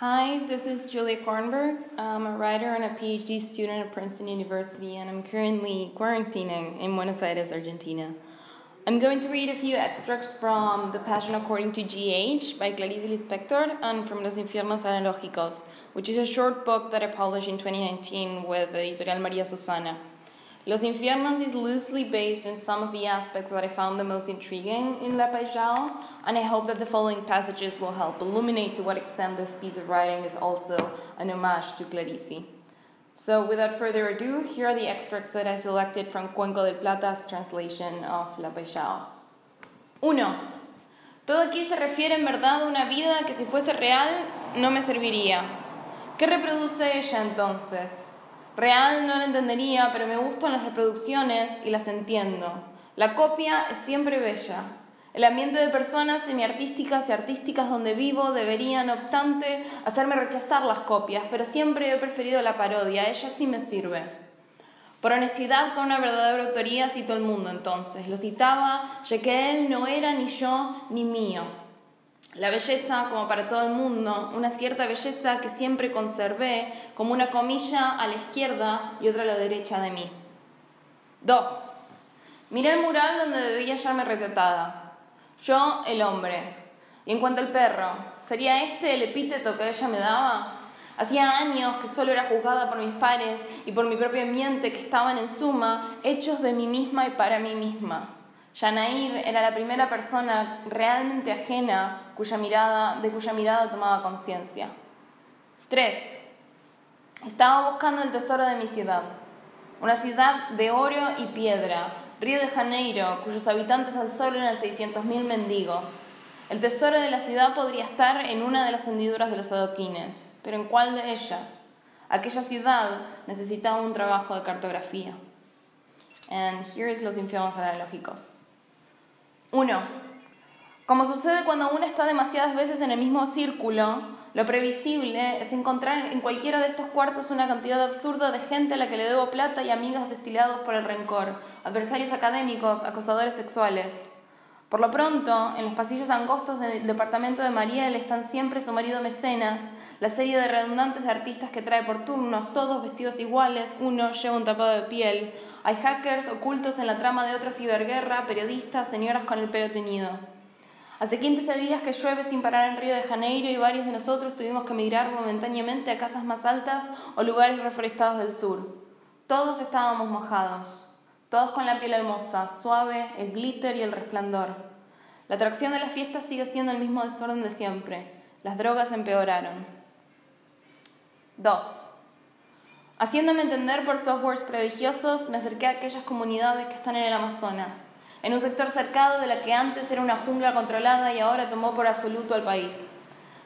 Hi, this is Julia Kornberg. I'm a writer and a PhD student at Princeton University, and I'm currently quarantining in Buenos Aires, Argentina. I'm going to read a few extracts from The Passion According to GH by Clarice Lispector and from Los Infiernos Analógicos, which is a short book that I published in 2019 with Editorial Maria Susana. Los Infiernos is loosely based in some of the aspects that I found the most intriguing in La Paixão, and I hope that the following passages will help illuminate to what extent this piece of writing is also an homage to Clarice. So, without further ado, here are the extracts that I selected from Cuenco del Plata's translation of La Paixão. 1. Todo aquí se refiere en verdad a una vida que si fuese real no me serviría. ¿Qué reproduce ella entonces? Real no la entendería, pero me gustan las reproducciones y las entiendo. La copia es siempre bella. El ambiente de personas semiartísticas y artísticas donde vivo debería, no obstante, hacerme rechazar las copias, pero siempre he preferido la parodia, ella sí me sirve. Por honestidad, con una verdadera autoría, cito el mundo entonces. Lo citaba, ya que él no era ni yo ni mío. La belleza, como para todo el mundo, una cierta belleza que siempre conservé como una comilla a la izquierda y otra a la derecha de mí. 2. Miré el mural donde debía hallarme retratada. Yo, el hombre. Y en cuanto al perro, ¿sería este el epíteto que ella me daba? Hacía años que solo era juzgada por mis pares y por mi propio ambiente que estaban en suma hechos de mí misma y para mí misma. Yanair era la primera persona realmente ajena cuya mirada, de cuya mirada tomaba conciencia. 3. Estaba buscando el tesoro de mi ciudad. Una ciudad de oro y piedra, Río de Janeiro, cuyos habitantes al sol eran 600.000 mendigos. El tesoro de la ciudad podría estar en una de las hendiduras de los adoquines, pero ¿en cuál de ellas? Aquella ciudad necesitaba un trabajo de cartografía. And here is los infiernos analógicos. 1. Como sucede cuando uno está demasiadas veces en el mismo círculo, lo previsible es encontrar en cualquiera de estos cuartos una cantidad absurda de gente a la que le debo plata y amigas destilados por el rencor, adversarios académicos, acosadores sexuales. Por lo pronto, en los pasillos angostos del departamento de Mariel están siempre su marido mecenas, la serie de redundantes de artistas que trae por turnos, todos vestidos iguales, uno lleva un tapado de piel. Hay hackers ocultos en la trama de otra ciberguerra, periodistas, señoras con el pelo teñido. Hace 15 días que llueve sin parar en Río de Janeiro y varios de nosotros tuvimos que emigrar momentáneamente a casas más altas o lugares reforestados del sur. Todos estábamos mojados todos con la piel hermosa, suave, el glitter y el resplandor. La atracción de la fiesta sigue siendo el mismo desorden de siempre. Las drogas empeoraron. 2. Haciéndome entender por softwares prodigiosos, me acerqué a aquellas comunidades que están en el Amazonas, en un sector cercado de la que antes era una jungla controlada y ahora tomó por absoluto al país.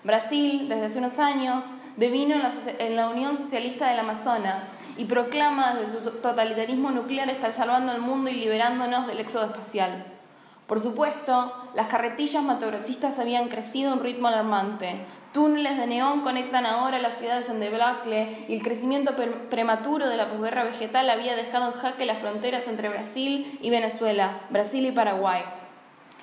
Brasil, desde hace unos años, devino en la, Unión Socialista del Amazonas y proclama desde su totalitarismo nuclear estar salvando al mundo y liberándonos del éxodo espacial. Por supuesto, las carretillas matogrocistas habían crecido a un ritmo alarmante. Túneles de neón conectan ahora las ciudades en Debacle y el crecimiento prematuro de la posguerra vegetal había dejado en jaque las fronteras entre Brasil y Venezuela, Brasil y Paraguay.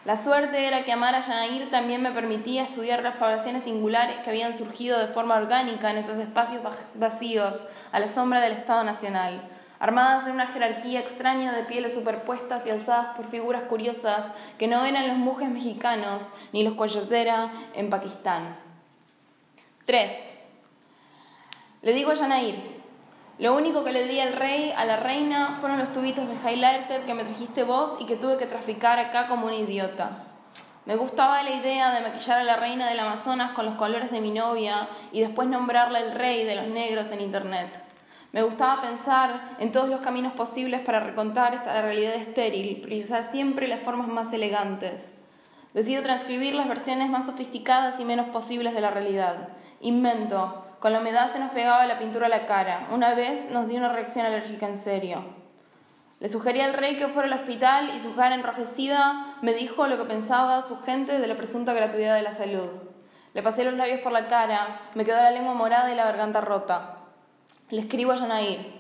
La suerte era que amar a Yanair también me permitía estudiar las poblaciones singulares que habían surgido de forma orgánica en esos espacios vacíos, a la sombra del Estado Nacional, armadas en una jerarquía extraña de pieles superpuestas y alzadas por figuras curiosas que no eran los mujes mexicanos ni los Coyocera en Pakistán. 3. Le digo a Yanair, lo único que le di al rey, a la reina, fueron los tubitos de highlighter que me trajiste vos y que tuve que traficar acá como un idiota. Me gustaba la idea de maquillar a la reina del Amazonas con los colores de mi novia y después nombrarla el rey de los negros en internet. Me gustaba pensar en todos los caminos posibles para recontar esta realidad estéril, usar siempre las formas más elegantes. Decido transcribir las versiones más sofisticadas y menos posibles de la realidad. Invento, con la humedad se nos pegaba la pintura a la cara. Una vez nos dio una reacción alérgica en serio. Le sugerí al rey que fuera al hospital y su cara enrojecida me dijo lo que pensaba su gente de la presunta gratuidad de la salud. Le pasé los labios por la cara, me quedó la lengua morada y la garganta rota. Le escribo a Yanair.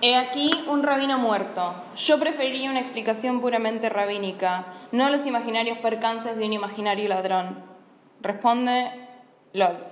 He aquí un rabino muerto. Yo preferiría una explicación puramente rabínica, no los imaginarios percances de un imaginario ladrón. Responde LOL.